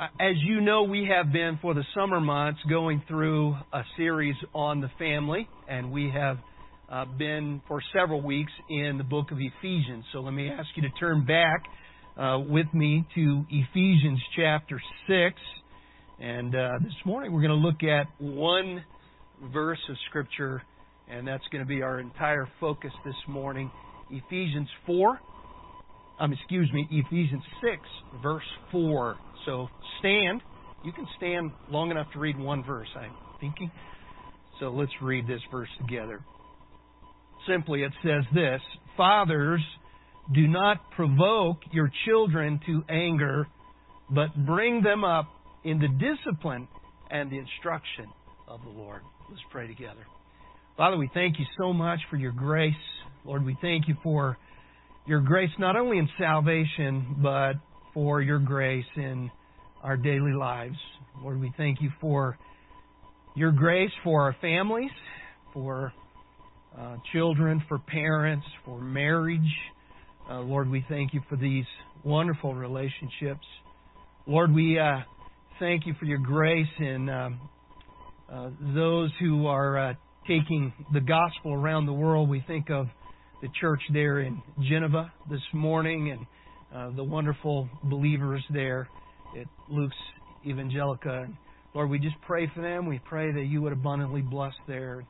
as you know, we have been for the summer months going through a series on the family, and we have uh, been for several weeks in the book of Ephesians. So let me ask you to turn back uh, with me to Ephesians chapter 6. And uh, this morning we're going to look at one verse of Scripture, and that's going to be our entire focus this morning. Ephesians 4, um, excuse me, Ephesians 6, verse 4. So stand. You can stand long enough to read one verse, I'm thinking. So let's read this verse together. Simply, it says this Fathers, do not provoke your children to anger, but bring them up in the discipline and the instruction of the Lord. Let's pray together. Father, we thank you so much for your grace. Lord, we thank you for your grace not only in salvation, but for your grace in our daily lives. Lord, we thank you for your grace for our families, for uh, children, for parents, for marriage. Uh, Lord, we thank you for these wonderful relationships. Lord, we uh, thank you for your grace in um, uh, those who are uh, taking the gospel around the world. We think of the church there in Geneva this morning and uh, the wonderful believers there at Luke's Evangelica. Lord, we just pray for them. We pray that you would abundantly bless there.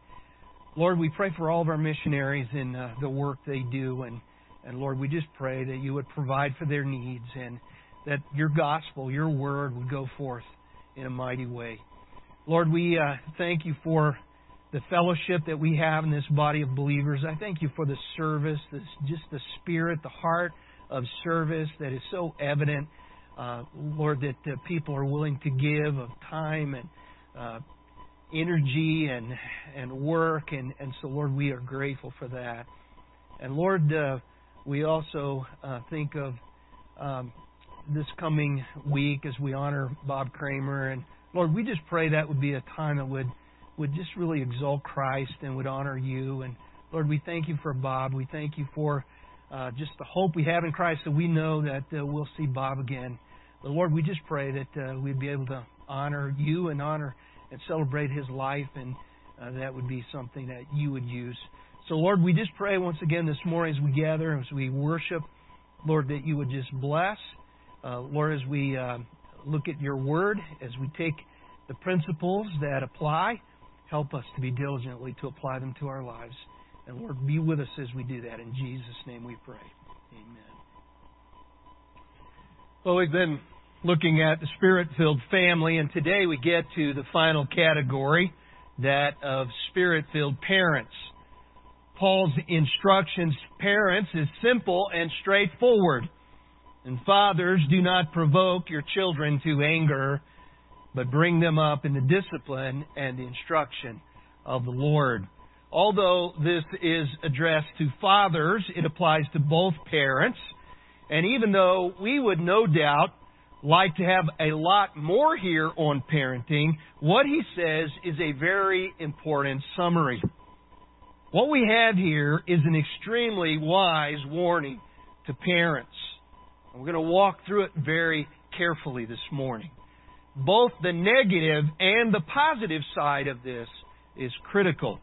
Lord, we pray for all of our missionaries and uh, the work they do. And, and Lord, we just pray that you would provide for their needs and that your gospel, your word would go forth in a mighty way. Lord, we uh, thank you for the fellowship that we have in this body of believers. I thank you for the service, this, just the spirit, the heart of service that is so evident uh, Lord, that uh, people are willing to give of time and uh, energy and and work, and and so Lord, we are grateful for that. And Lord, uh, we also uh, think of um, this coming week as we honor Bob Kramer, and Lord, we just pray that would be a time that would would just really exalt Christ and would honor you. And Lord, we thank you for Bob. We thank you for uh, just the hope we have in Christ that we know that uh, we'll see Bob again. But Lord, we just pray that uh, we'd be able to honor you and honor and celebrate his life, and uh, that would be something that you would use. So, Lord, we just pray once again this morning as we gather, as we worship, Lord, that you would just bless. Uh, Lord, as we uh, look at your word, as we take the principles that apply, help us to be diligently to apply them to our lives. And Lord, be with us as we do that. In Jesus' name we pray. Amen. Well, we've been looking at the spirit filled family, and today we get to the final category, that of spirit filled parents. Paul's instructions parents is simple and straightforward. And fathers, do not provoke your children to anger, but bring them up in the discipline and the instruction of the Lord. Although this is addressed to fathers, it applies to both parents. And even though we would no doubt like to have a lot more here on parenting, what he says is a very important summary. What we have here is an extremely wise warning to parents. We're going to walk through it very carefully this morning. Both the negative and the positive side of this is critical.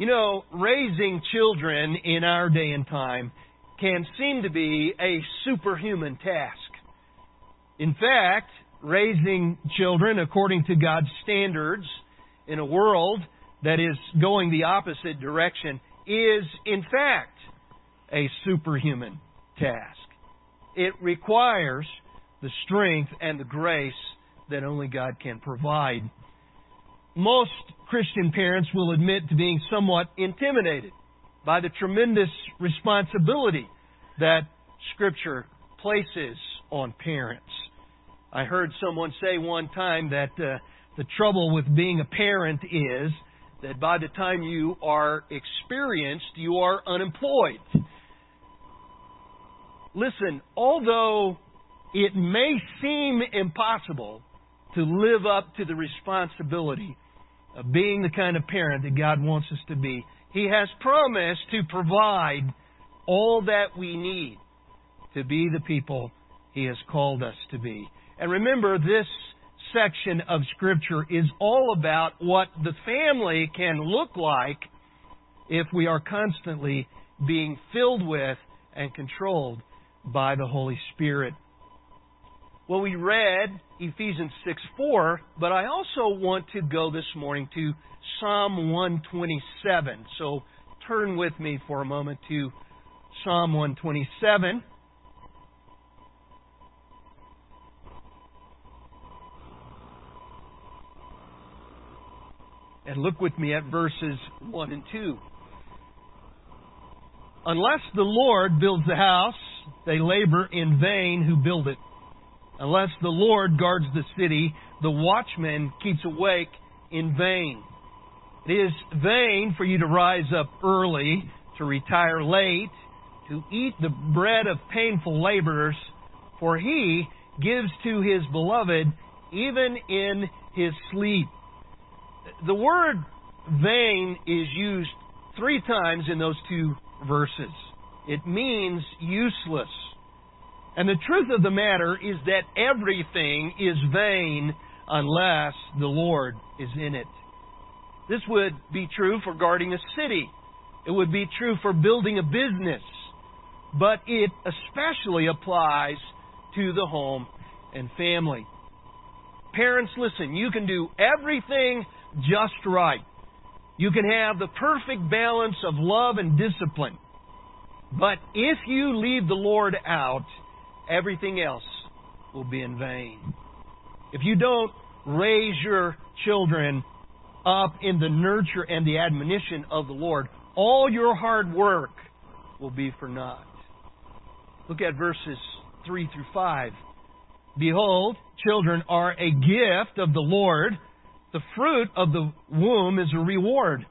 You know, raising children in our day and time can seem to be a superhuman task. In fact, raising children according to God's standards in a world that is going the opposite direction is, in fact, a superhuman task. It requires the strength and the grace that only God can provide. Most Christian parents will admit to being somewhat intimidated by the tremendous responsibility that Scripture places on parents. I heard someone say one time that uh, the trouble with being a parent is that by the time you are experienced, you are unemployed. Listen, although it may seem impossible to live up to the responsibility of being the kind of parent that God wants us to be. He has promised to provide all that we need to be the people He has called us to be. And remember, this section of Scripture is all about what the family can look like if we are constantly being filled with and controlled by the Holy Spirit. Well, we read Ephesians 6 4, but I also want to go this morning to Psalm 127. So turn with me for a moment to Psalm 127. And look with me at verses 1 and 2. Unless the Lord builds the house, they labor in vain who build it. Unless the Lord guards the city, the watchman keeps awake in vain. It is vain for you to rise up early, to retire late, to eat the bread of painful laborers, for he gives to his beloved even in his sleep. The word vain is used three times in those two verses. It means useless. And the truth of the matter is that everything is vain unless the Lord is in it. This would be true for guarding a city. It would be true for building a business. But it especially applies to the home and family. Parents, listen, you can do everything just right. You can have the perfect balance of love and discipline. But if you leave the Lord out, everything else will be in vain. If you don't raise your children up in the nurture and the admonition of the Lord, all your hard work will be for naught. Look at verses 3 through 5. Behold, children are a gift of the Lord. The fruit of the womb is a reward.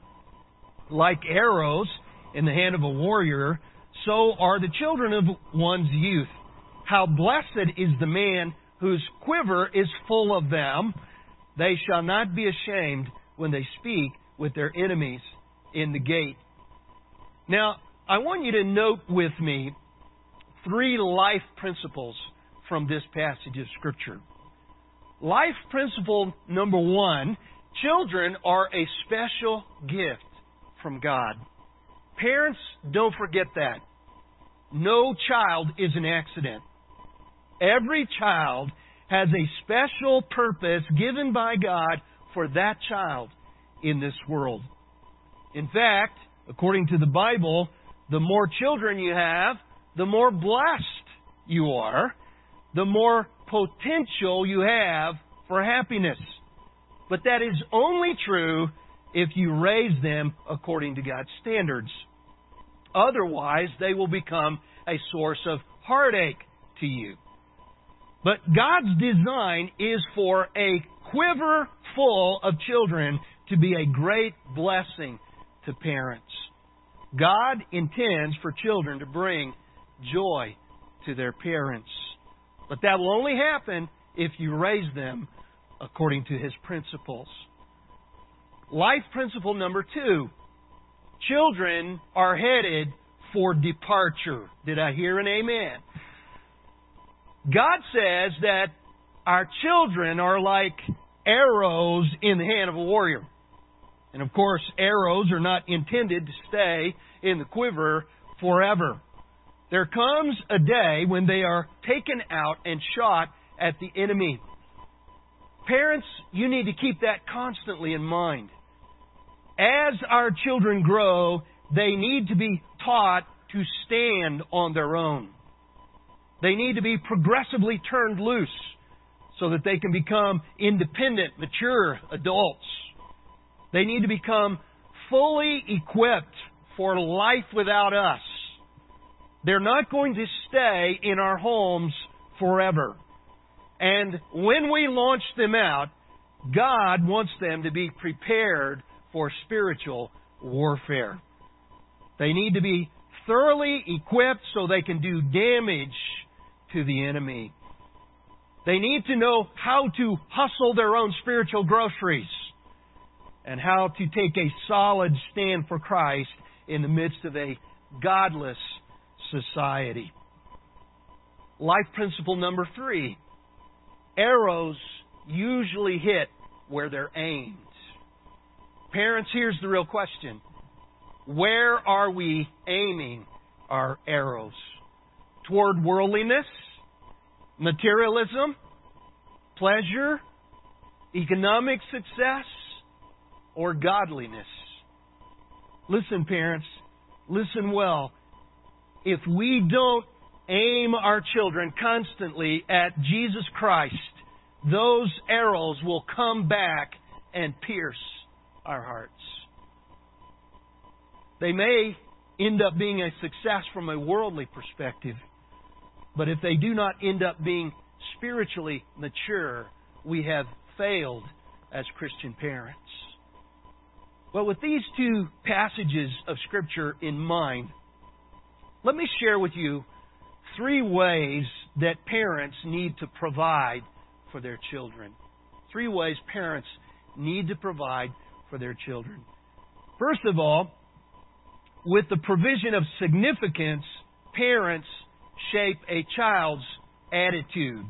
Like arrows in the hand of a warrior, so are the children of one's youth. How blessed is the man whose quiver is full of them. They shall not be ashamed when they speak with their enemies in the gate. Now, I want you to note with me three life principles from this passage of Scripture. Life principle number one children are a special gift from God. Parents, don't forget that. No child is an accident. Every child has a special purpose given by God for that child in this world. In fact, according to the Bible, the more children you have, the more blessed you are, the more potential you have for happiness. But that is only true if you raise them according to God's standards. Otherwise, they will become a source of heartache to you. But God's design is for a quiver full of children to be a great blessing to parents. God intends for children to bring joy to their parents. But that will only happen if you raise them according to His principles. Life principle number two children are headed for departure. Did I hear an amen? God says that our children are like arrows in the hand of a warrior. And of course, arrows are not intended to stay in the quiver forever. There comes a day when they are taken out and shot at the enemy. Parents, you need to keep that constantly in mind. As our children grow, they need to be taught to stand on their own. They need to be progressively turned loose so that they can become independent, mature adults. They need to become fully equipped for life without us. They're not going to stay in our homes forever. And when we launch them out, God wants them to be prepared for spiritual warfare. They need to be thoroughly equipped so they can do damage to the enemy. They need to know how to hustle their own spiritual groceries and how to take a solid stand for Christ in the midst of a godless society. Life principle number three arrows usually hit where they're aimed. Parents, here's the real question. Where are we aiming our arrows? Toward worldliness? Materialism? Pleasure? Economic success? Or godliness? Listen, parents, listen well. If we don't aim our children constantly at Jesus Christ, those arrows will come back and pierce our hearts. They may end up being a success from a worldly perspective, but if they do not end up being spiritually mature, we have failed as Christian parents. Well, with these two passages of Scripture in mind, let me share with you three ways that parents need to provide for their children. Three ways parents need to provide for their children. First of all, with the provision of significance, parents shape a child's attitude.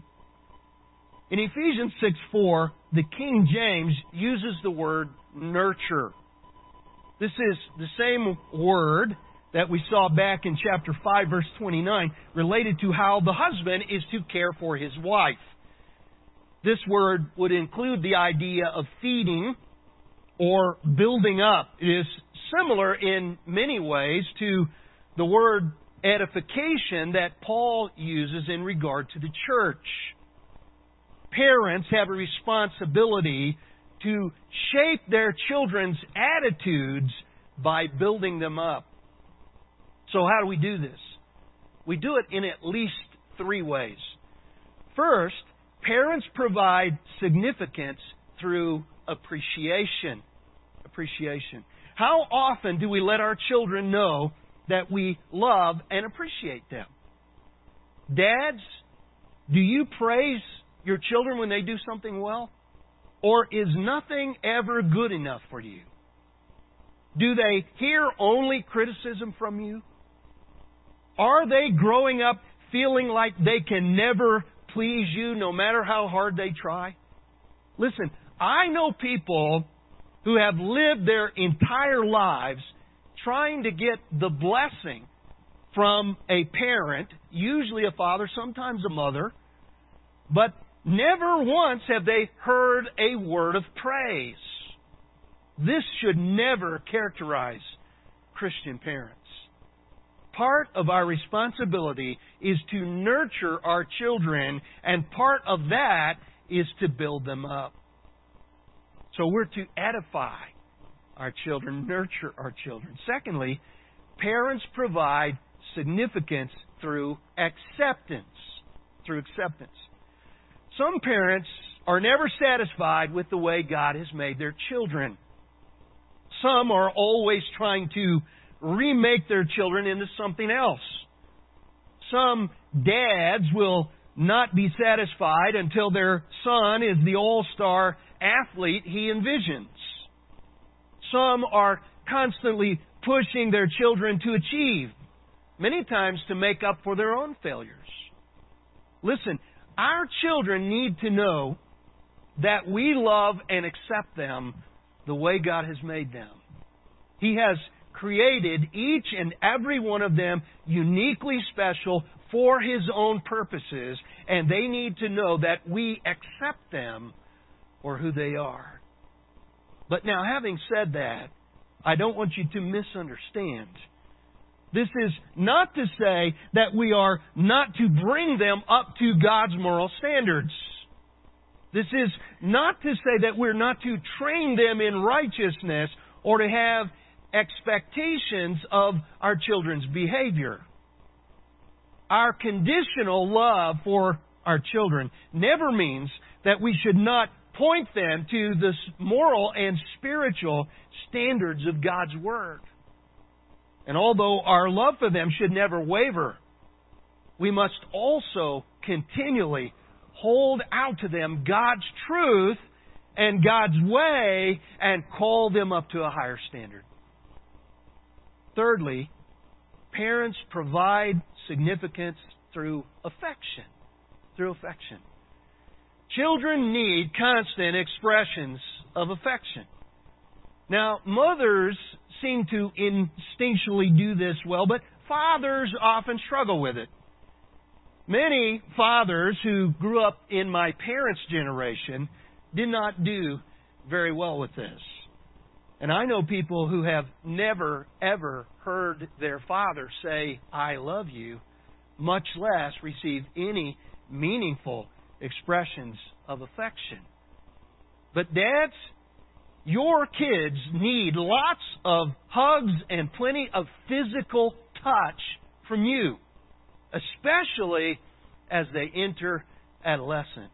In Ephesians 6 4, the King James uses the word nurture. This is the same word that we saw back in chapter 5, verse 29, related to how the husband is to care for his wife. This word would include the idea of feeding or building up. It is similar in many ways to the word edification that Paul uses in regard to the church. Parents have a responsibility to shape their children's attitudes by building them up. So, how do we do this? We do it in at least three ways. First, parents provide significance through appreciation. Appreciation. How often do we let our children know that we love and appreciate them? Dads, do you praise your children when they do something well? Or is nothing ever good enough for you? Do they hear only criticism from you? Are they growing up feeling like they can never please you no matter how hard they try? Listen, I know people who have lived their entire lives trying to get the blessing from a parent, usually a father, sometimes a mother, but never once have they heard a word of praise. This should never characterize Christian parents part of our responsibility is to nurture our children, and part of that is to build them up. So we're to edify our children, nurture our children. Secondly, parents provide significance through acceptance. Through acceptance. Some parents are never satisfied with the way God has made their children. Some are always trying to remake their children into something else. Some dads will not be satisfied until their son is the all star athlete he envisions. Some are constantly pushing their children to achieve, many times to make up for their own failures. Listen, our children need to know that we love and accept them the way God has made them. He has created each and every one of them uniquely special for His own purposes, and they need to know that we accept them for who they are. But now, having said that, I don't want you to misunderstand. This is not to say that we are not to bring them up to God's moral standards. This is not to say that we're not to train them in righteousness or to have expectations of our children's behavior. Our conditional love for our children never means that we should not point them to the moral and spiritual standards of God's Word. And although our love for them should never waver, we must also continually hold out to them God's truth and God's way and call them up to a higher standard. Thirdly, parents provide significance through affection. Through affection. Children need constant expressions of affection. Now, mothers seem to instinctually do this well, but fathers often struggle with it. Many fathers who grew up in my parents' generation did not do very well with this. And I know people who have never, ever heard their father say, I love you, much less receive any meaningful expressions of affection. But dads, your kids need lots of hugs and plenty of physical touch from you, especially as they enter adolescence.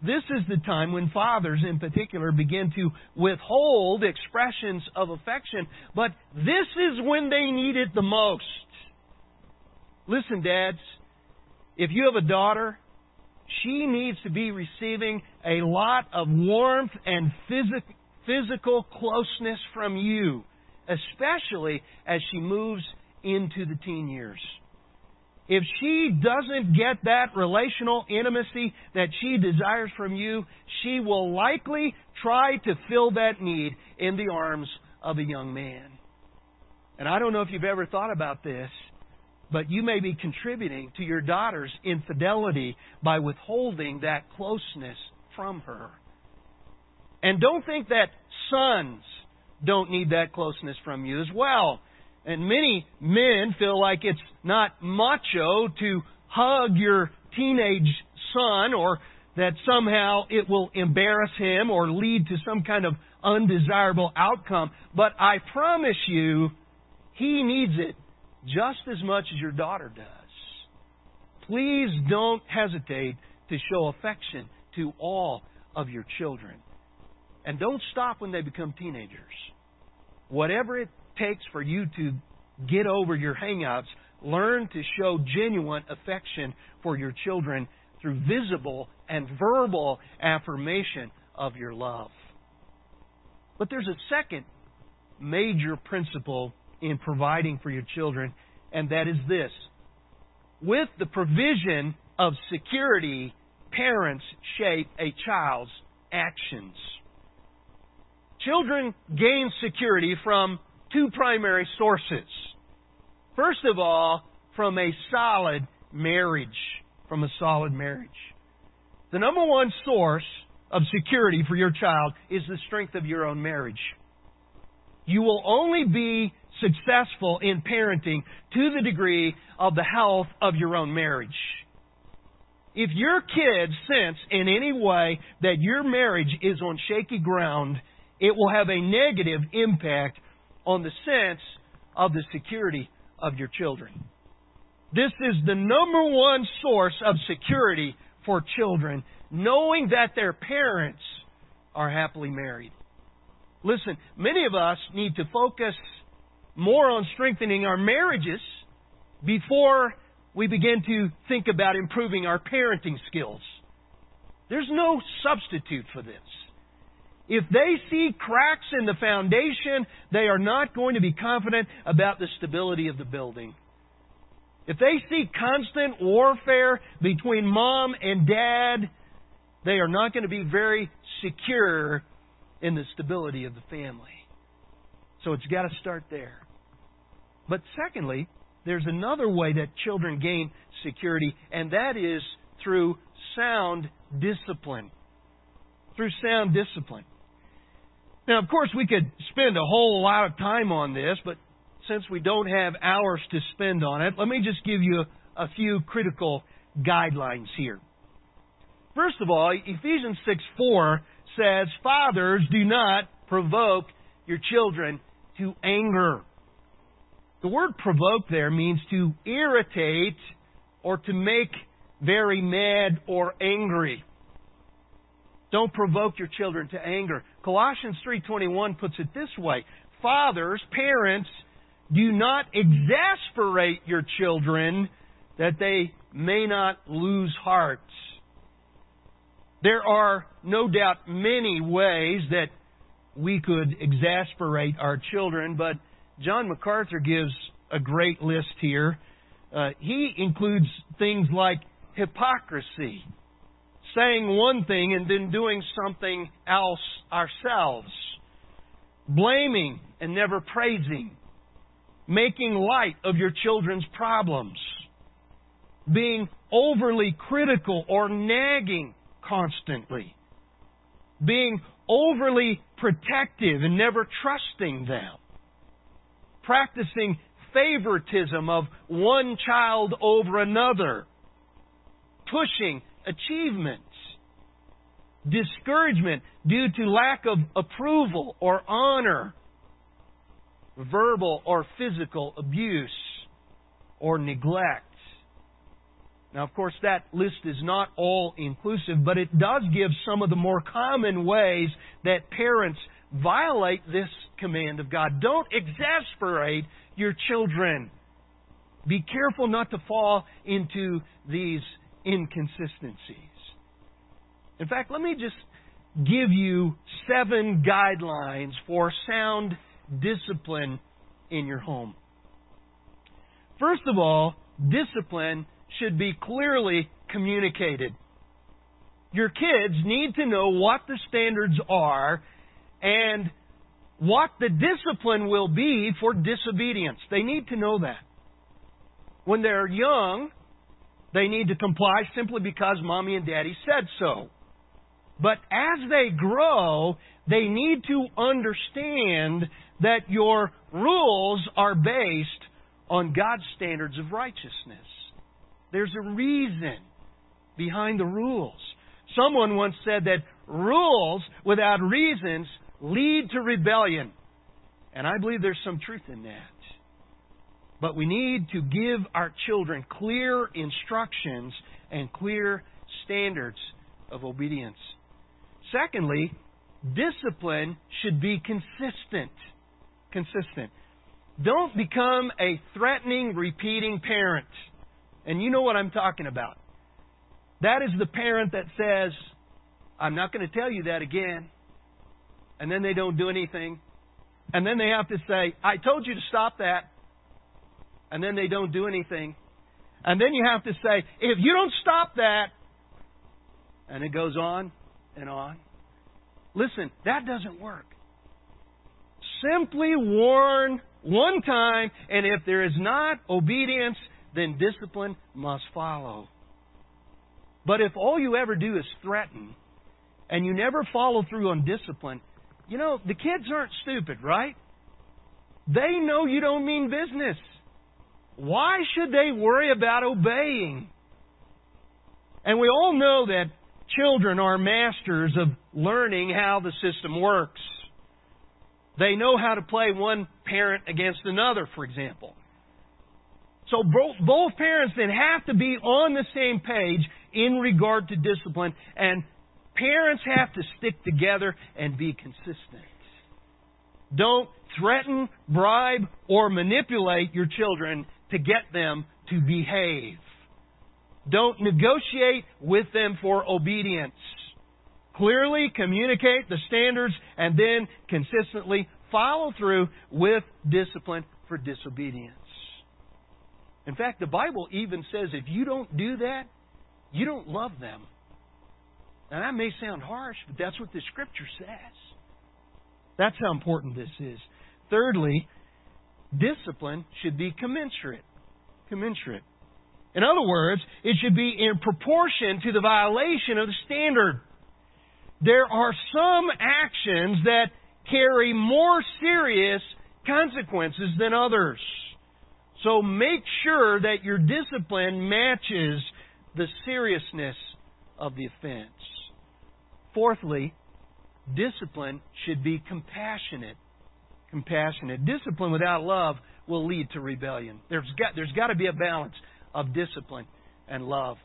This is the time when fathers, in particular, begin to withhold expressions of affection, but this is when they need it the most. Listen, dads, if you have a daughter, she needs to be receiving a lot of warmth and phys- physical closeness from you, especially as she moves into the teen years. If she doesn't get that relational intimacy that she desires from you, she will likely try to fill that need in the arms of a young man. And I don't know if you've ever thought about this, but you may be contributing to your daughter's infidelity by withholding that closeness from her. And don't think that sons don't need that closeness from you as well. And many men feel like it's not macho to hug your teenage son or that somehow it will embarrass him or lead to some kind of undesirable outcome. But I promise you, he needs it just as much as your daughter does. Please don't hesitate to show affection to all of your children. And don't stop when they become teenagers. Whatever it takes for you to get over your hangups. Learn to show genuine affection for your children through visible and verbal affirmation of your love. But there's a second major principle in providing for your children, and that is this. With the provision of security, parents shape a child's actions. Children gain security from two primary sources. First of all, from a solid marriage. From a solid marriage. The number one source of security for your child is the strength of your own marriage. You will only be successful in parenting to the degree of the health of your own marriage. If your kids sense in any way that your marriage is on shaky ground, it will have a negative impact on the sense of the security of your children. This is the number one source of security for children, knowing that their parents are happily married. Listen, many of us need to focus more on strengthening our marriages before we begin to think about improving our parenting skills. There's no substitute for this. If they see cracks in the foundation, they are not going to be confident about the stability of the building. If they see constant warfare between mom and dad, they are not going to be very secure in the stability of the family. So it's got to start there. But secondly, there's another way that children gain security, and that is through sound discipline. Through sound discipline. Now, of course, we could spend a whole lot of time on this, but since we don't have hours to spend on it, let me just give you a, few critical guidelines here. First of all, Ephesians 6 4 says, Fathers, do not provoke your children to anger. The word provoke there means to irritate or to make very mad or angry. Don't provoke your children to anger. Colossians 3:21 puts it this way: Fathers, parents, do not exasperate your children that they may not lose hearts. There are no doubt many ways that we could exasperate our children, but John MacArthur gives a great list here. Uh, he includes things like hypocrisy, saying one thing and then doing something else ourselves, blaming and never praising, making light of your children's problems, being overly critical or nagging constantly, being overly protective and never trusting them, practicing favoritism of one child over another, pushing achievements, discouragement due to lack of approval or honor, verbal or physical abuse or neglect. Now, of course, that list is not all inclusive, but it does give some of the more common ways that parents violate this command of God. Don't exasperate your children. Be careful not to fall into these inconsistencies. In fact, let me just give you seven guidelines for sound discipline in your home. First of all, discipline should be clearly communicated. Your kids need to know what the standards are and what the discipline will be for disobedience. They need to know that. When they're young, they need to comply simply because mommy and daddy said so. But as they grow, they need to understand that your rules are based on God's standards of righteousness. There's a reason behind the rules. Someone once said that rules without reasons lead to rebellion. And I believe there's some truth in that. But we need to give our children clear instructions and clear standards of obedience. Secondly, discipline should be consistent. Consistent. Don't become a threatening, repeating parent. And you know what I'm talking about. That is the parent that says, I'm not going to tell you that again. And then they don't do anything. And then they have to say, I told you to stop that. And then they don't do anything. And then you have to say, if you don't stop that, and it goes on and on. Listen, that doesn't work. Simply warn one time, and if there is not obedience, then discipline must follow. But if all you ever do is threaten and you never follow through on discipline, you know, the kids aren't stupid, right? They know you don't mean business. Why should they worry about obeying? And we all know that children are masters of learning how the system works. They know how to play one parent against another, for example. So both, both parents then have to be on the same page in regard to discipline, and parents have to stick together and be consistent. Don't threaten, bribe, or manipulate your children to get them to behave. Don't negotiate with them for obedience. Clearly communicate the standards and then consistently follow through with discipline for disobedience. In fact, the Bible even says if you don't do that, you don't love them. Now, that may sound harsh, but that's what the Scripture says. That's how important this is. Thirdly, discipline should be commensurate. Commensurate. In other words, it should be in proportion to the violation of the standard. There are some actions that carry more serious consequences than others. So make sure that your discipline matches the seriousness of the offense. Fourthly, discipline should be compassionate. Compassionate. Discipline without love will lead to rebellion. There's got, there's got to be a balance of discipline and love.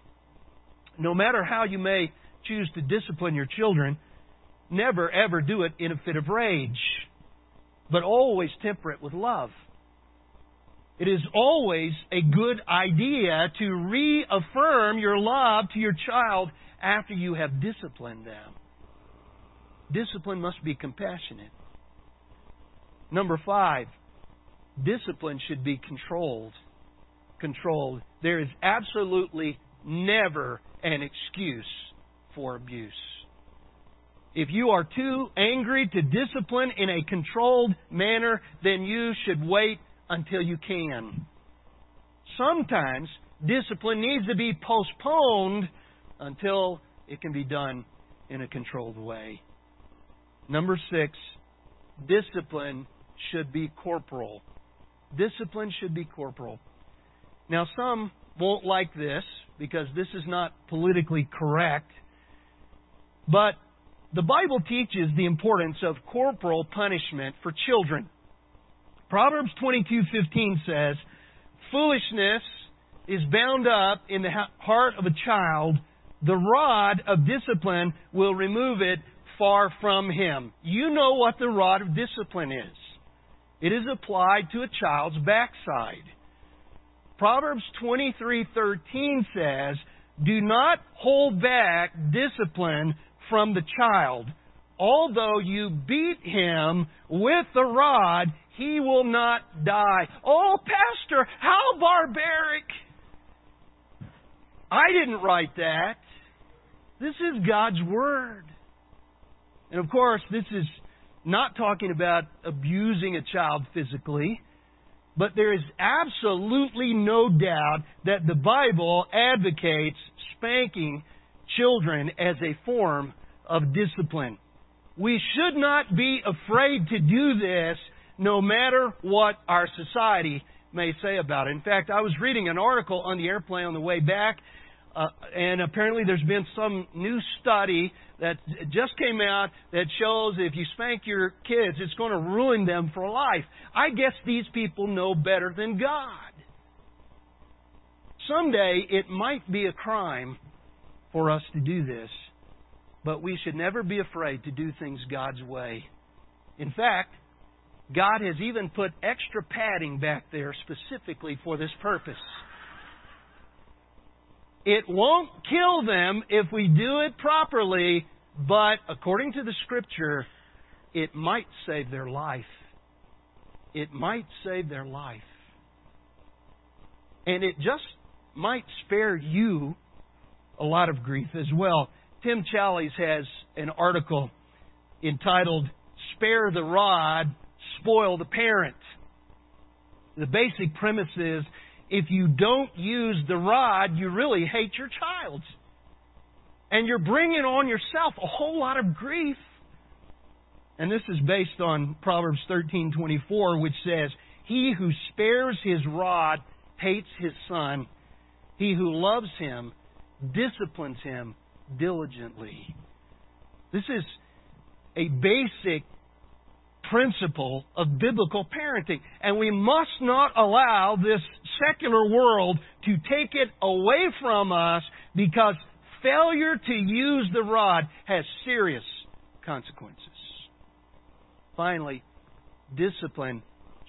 No matter how you may choose to discipline your children, never ever do it in a fit of rage, but always temper it with love. It is always a good idea to reaffirm your love to your child after you have disciplined them. Discipline must be compassionate. Number five, discipline should be controlled. Controlled. There is absolutely never an excuse for abuse. If you are too angry to discipline in a controlled manner, then you should wait until you can. Sometimes discipline needs to be postponed until it can be done in a controlled way. Number six, discipline should be corporal. Discipline should be corporal. Now, some won't like this because this is not politically correct, but the Bible teaches the importance of corporal punishment for children. Proverbs 22:15 says, "Foolishness is bound up in the heart of a child, the rod of discipline will remove it far from him." You know what the rod of discipline is. It is applied to a child's backside. Proverbs 23:13 says, "Do not hold back discipline from the child. Although you beat him with the rod, he will not die." Oh, pastor, how barbaric. I didn't write that. This is God's word. And of course, this is not talking about abusing a child physically, but there is absolutely no doubt that the Bible advocates spanking children as a form of discipline. We should not be afraid to do this no matter what our society may say about it. In fact, I was reading an article on the airplane on the way back, uh, and apparently there's been some new study that just came out that shows if you spank your kids, it's going to ruin them for life. I guess these people know better than God. Someday it might be a crime for us to do this, but we should never be afraid to do things God's way. In fact, God has even put extra padding back there specifically for this purpose. It won't kill them if we do it properly, but according to the scripture, it might save their life. It might save their life. And it just might spare you a lot of grief as well. Tim Challies has an article entitled Spare the Rod, Spoil the Parent. The basic premise is if you don't use the rod, you really hate your child. And you're bringing on yourself a whole lot of grief. And this is based on Proverbs 13:24 which says, "He who spares his rod hates his son. He who loves him disciplines him diligently." This is a basic principle of biblical parenting. And we must not allow this secular world to take it away from us because failure to use the rod has serious consequences. Finally, discipline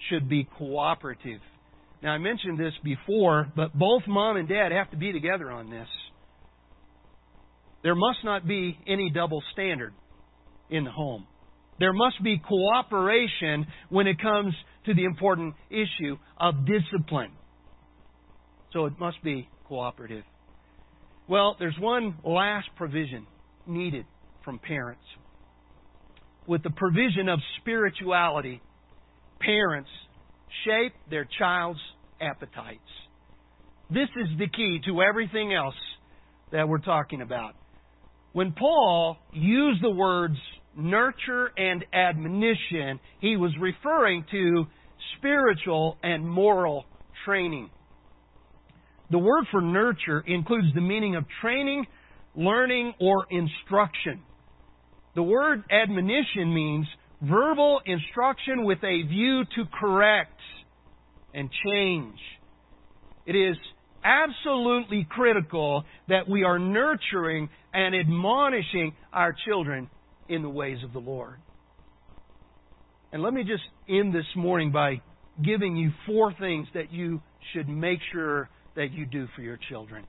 should be cooperative. Now, I mentioned this before, but both mom and dad have to be together on this. There must not be any double standard in the home. There must be cooperation when it comes to the important issue of discipline. So it must be cooperative. Well, there's one last provision needed from parents. With the provision of spirituality, parents shape their child's appetites. This is the key to everything else that we're talking about. When Paul used the words nurture and admonition, he was referring to spiritual and moral training. The word for nurture includes the meaning of training, learning, or instruction. The word admonition means verbal instruction with a view to correct and change. It is absolutely critical that we are nurturing and admonishing our children in the ways of the Lord. And let me just end this morning by giving you four things that you should make sure that you do for your children.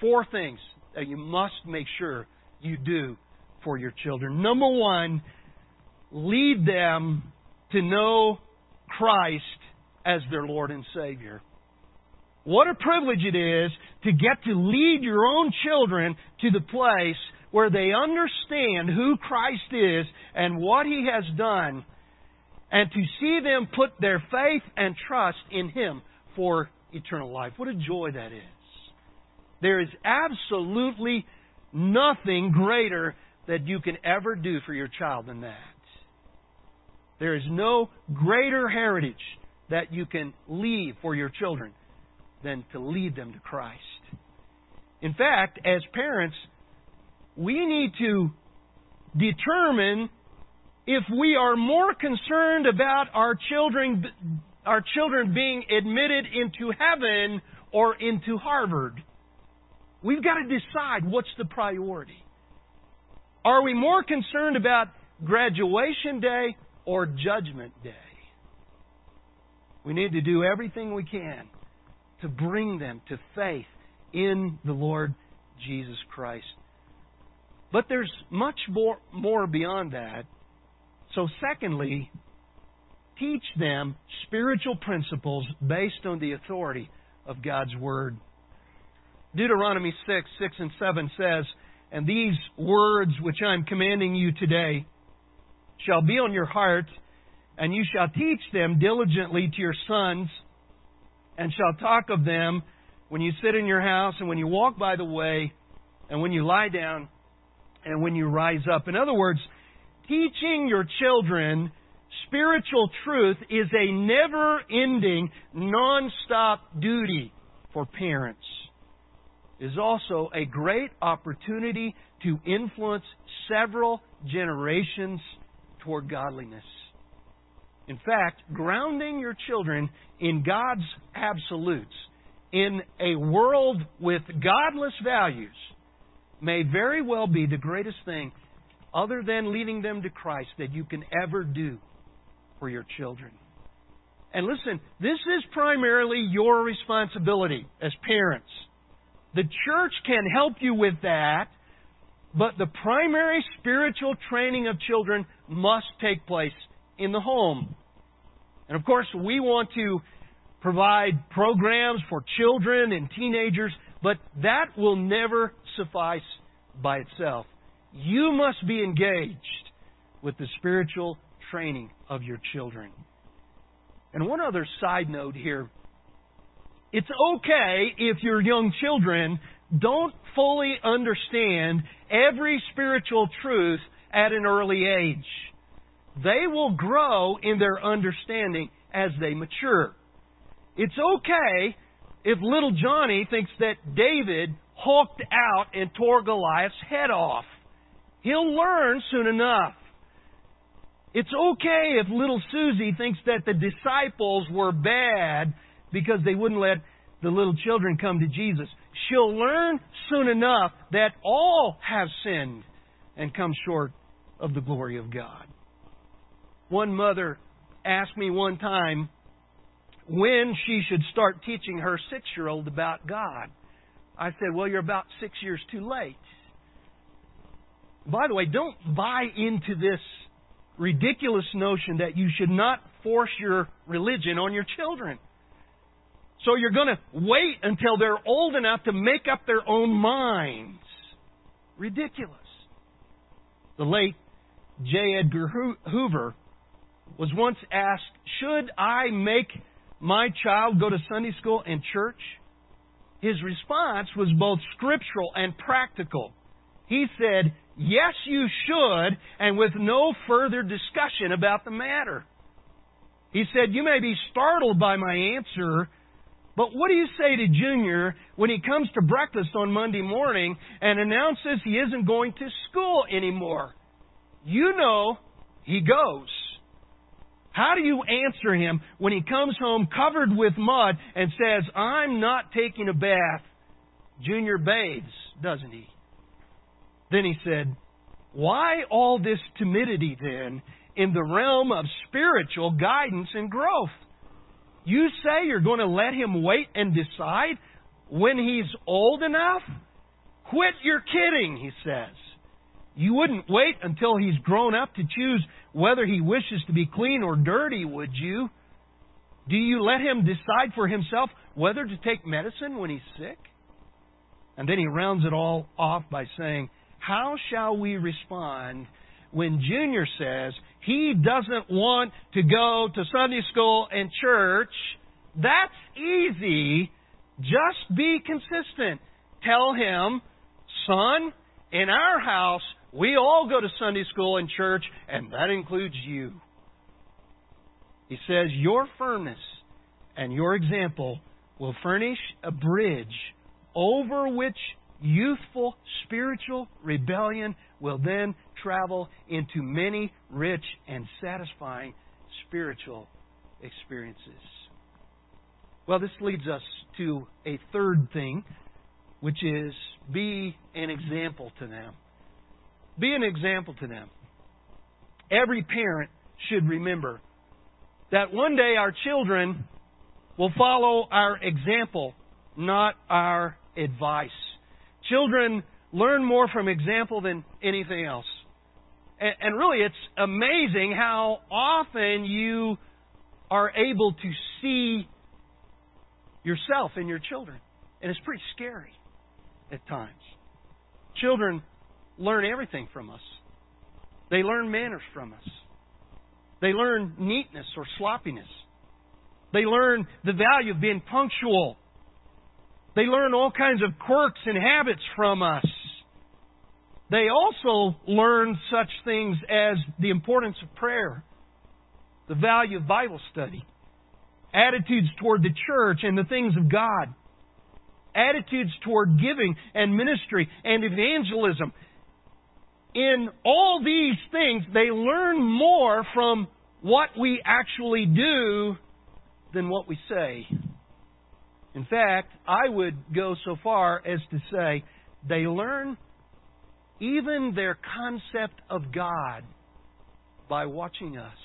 Four things that you must make sure you do for your children. Number one, lead them to know Christ as their Lord and Savior. What a privilege it is to get to lead your own children to the place where they understand who Christ is and what He has done, and to see them put their faith and trust in Him for eternal life. What a joy that is. There is absolutely nothing greater that you can ever do for your child than that. There is no greater heritage that you can leave for your children than to lead them to Christ. In fact, as parents, we need to determine if we are more concerned about our children our children being admitted into heaven or into Harvard. We've got to decide what's the priority. Are we more concerned about graduation day or judgment day? We need to do everything we can to bring them to faith in the Lord Jesus Christ. But there's much more, more beyond that. So, secondly, teach them spiritual principles based on the authority of God's Word. Deuteronomy 6, 6 and 7 says, And these words which I am commanding you today shall be on your heart, and you shall teach them diligently to your sons, and shall talk of them when you sit in your house, and when you walk by the way, and when you lie down, and when you rise up. In other words, teaching your children spiritual truth is a never ending, non stop duty for parents. It is also a great opportunity to influence several generations toward godliness. In fact, grounding your children in God's absolutes, in a world with godless values, may very well be the greatest thing, other than leading them to Christ, that you can ever do for your children. And listen, this is primarily your responsibility as parents. The church can help you with that, but the primary spiritual training of children must take place in the home. And of course, we want to provide programs for children and teenagers, but that will never suffice by itself. You must be engaged with the spiritual training of your children. And one other side note here. It's okay if your young children don't fully understand every spiritual truth at an early age. They will grow in their understanding as they mature. It's okay if little Johnny thinks that David hulked out and tore Goliath's head off. He'll learn soon enough. It's okay if little Susie thinks that the disciples were bad because they wouldn't let the little children come to Jesus. She'll learn soon enough that all have sinned and come short of the glory of God. One mother asked me one time when she should start teaching her six year old about God. I said, Well, you're about six years too late. By the way, don't buy into this ridiculous notion that you should not force your religion on your children. So you're going to wait until they're old enough to make up their own minds. Ridiculous. The late J. Edgar Hoover was once asked, Should I make my child go to Sunday school and church? His response was both scriptural and practical. He said, Yes, you should, and with no further discussion about the matter. He said, You may be startled by my answer, but what do you say to Junior when he comes to breakfast on Monday morning and announces he isn't going to school anymore? You know he goes. How do you answer him when he comes home covered with mud and says, I'm not taking a bath? Junior bathes, doesn't he? Then he said, Why all this timidity then in the realm of spiritual guidance and growth? You say you're going to let him wait and decide when he's old enough? Quit your kidding, he says. You wouldn't wait until he's grown up to choose whether he wishes to be clean or dirty, would you? Do you let him decide for himself whether to take medicine when he's sick? And then he rounds it all off by saying, how shall we respond when Junior says he doesn't want to go to Sunday school and church? That's easy. Just be consistent. Tell him, son, in our house, we all go to Sunday school and church, and that includes you. He says, Your firmness and your example will furnish a bridge over which youthful spiritual rebellion will then travel into many rich and satisfying spiritual experiences. Well, this leads us to a third thing, which is be an example to them. Be an example to them. Every parent should remember that one day our children will follow our example, not our advice. Children learn more from example than anything else. And, really, it's amazing how often you are able to see yourself in your children. And it's pretty scary at times. Children learn everything from us. They learn manners from us. They learn neatness or sloppiness. They learn the value of being punctual. They learn all kinds of quirks and habits from us. They also learn such things as the importance of prayer, the value of Bible study, attitudes toward the church and the things of God, attitudes toward giving and ministry and evangelism. In all these things, they learn more from what we actually do than what we say. In fact, I would go so far as to say they learn even their concept of God by watching us.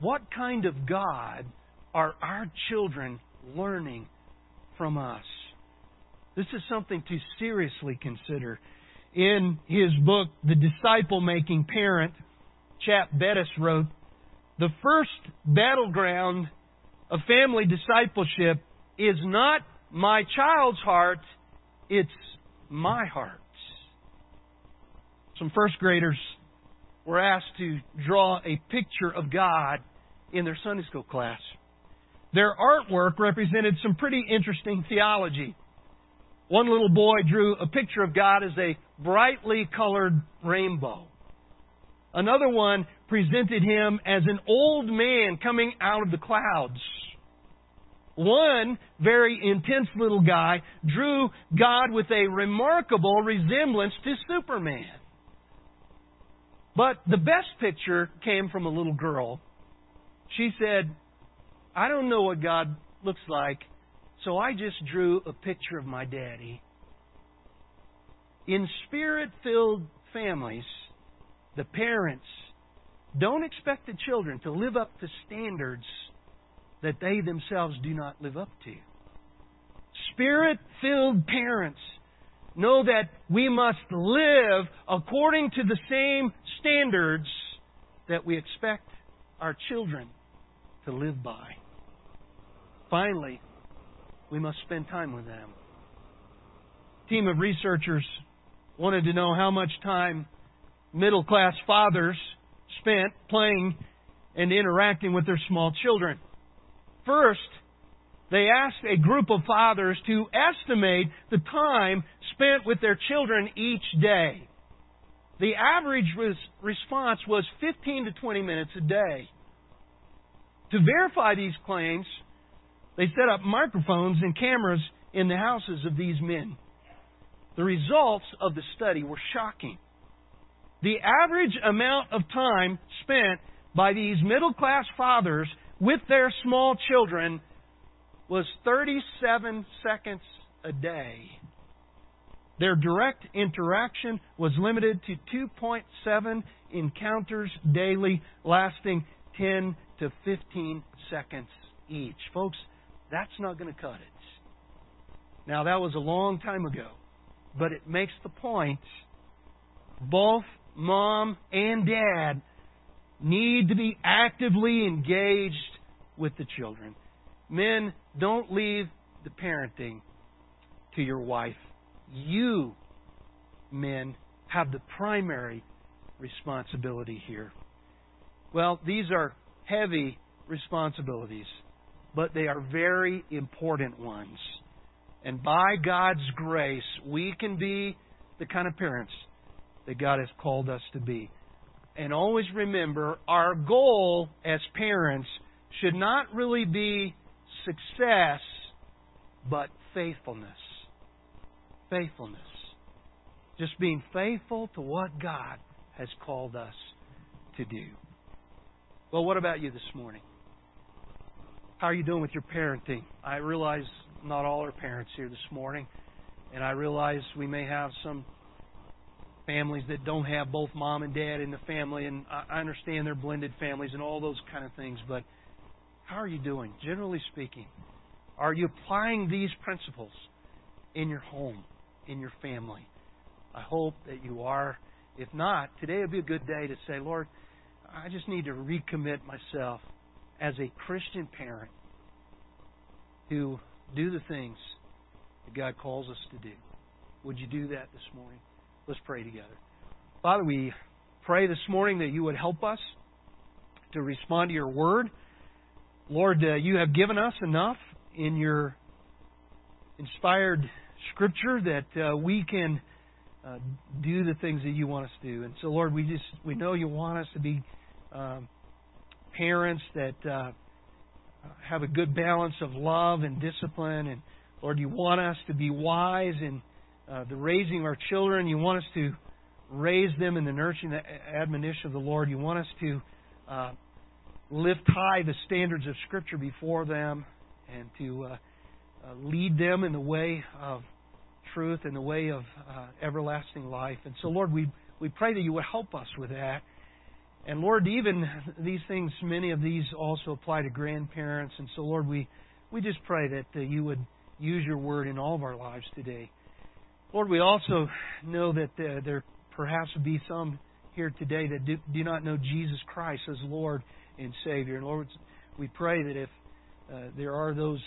What kind of God are our children learning from us? This is something to seriously consider. In his book, The Disciple Making Parent, Chap Bettis wrote, The first battleground of family discipleship is not my child's heart, it's my heart. Some first graders were asked to draw a picture of God in their Sunday school class. Their artwork represented some pretty interesting theology. One little boy drew a picture of God as a brightly colored rainbow. Another one presented him as an old man coming out of the clouds. One very intense little guy drew God with a remarkable resemblance to Superman. But the best picture came from a little girl. She said, I don't know what God looks like, so I just drew a picture of my daddy. In spirit filled families, the parents don't expect the children to live up to standards that they themselves do not live up to. Spirit filled parents know that we must live according to the same standards that we expect our children to live by. Finally, we must spend time with them. A team of researchers wanted to know how much time middle class fathers spent playing and interacting with their small children. First, they asked a group of fathers to estimate the time spent with their children each day. The average response was 15 to 20 minutes a day. To verify these claims, they set up microphones and cameras in the houses of these men. The results of the study were shocking. The average amount of time spent by these middle class fathers with their small children was 37 seconds a day. Their direct interaction was limited to 2.7 encounters daily, lasting 10 to 15 seconds each. Folks, that's not going to cut it. Now, that was a long time ago, but it makes the point both mom and dad need to be actively engaged with the children. Men, don't leave the parenting to your wife. You, men, have the primary responsibility here? Well, these are heavy responsibilities, but they are very important ones. And by God's grace, we can be the kind of parents that God has called us to be. And always remember, our goal as parents should not really be success, but faithfulness. Faithfulness. Just being faithful to what God has called us to do. Well, what about you this morning? How are you doing with your parenting? I realize not all are parents here this morning, and I realize we may have some families that don't have both mom and dad in the family, and I understand they're blended families and all those kind of things, but how are you doing, generally speaking? Are you applying these principles in your home, in your family? I hope that you are. If not, today would be a good day to say, Lord, I just need to recommit myself as a Christian parent to do the things that God calls us to do. Would you do that this morning? Let's pray together. Father, we pray this morning that you would help us to respond to your word. Lord, uh, you have given us enough in your inspired scripture that uh, we can uh, do the things that you want us to do. And so, Lord, we just we know you want us to be um, parents that uh, have a good balance of love and discipline. And Lord, you want us to be wise in uh, the raising of our children. You want us to raise them in the nurturing the admonition of the Lord. You want us to uh, lift high the standards of Scripture before them and to uh, uh, lead them in the way of truth and the way of uh, everlasting life. And so, Lord, we, we pray that you would help us with that. And Lord, even these things, many of these also apply to grandparents. And so, Lord, we, we just pray that uh, you would use your word in all of our lives today. Lord, we also know that uh, there perhaps would be some here today that do, do not know Jesus Christ as Lord and Savior. And Lord, we pray that if uh, there are those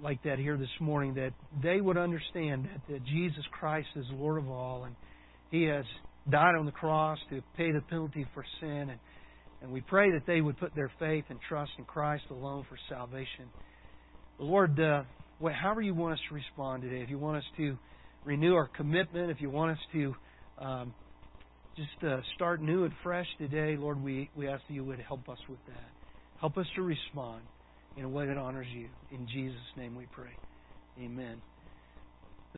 like that here this morning, that they would understand that, that Jesus Christ is Lord of all, and He has died on the cross to pay the penalty for sin. And, and we pray that they would put their faith and trust in Christ alone for salvation. Lord, uh, however you want us to respond today, if you want us to renew our commitment, if you want us to um, just uh, start new and fresh today, Lord, we, we ask that you would help us with that. Help us to respond in a way that honors you. In Jesus' name we pray. Amen.